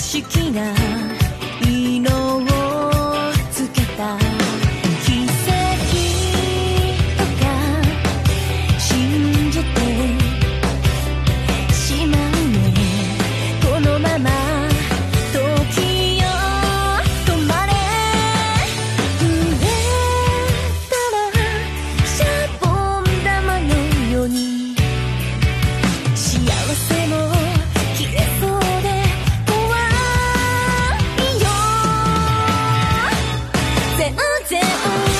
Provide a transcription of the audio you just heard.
色をつけた。奇跡とか信じてしまうね。このまま時よ止まれ触れたらシャボン玉のように幸せも pretend. Ooh.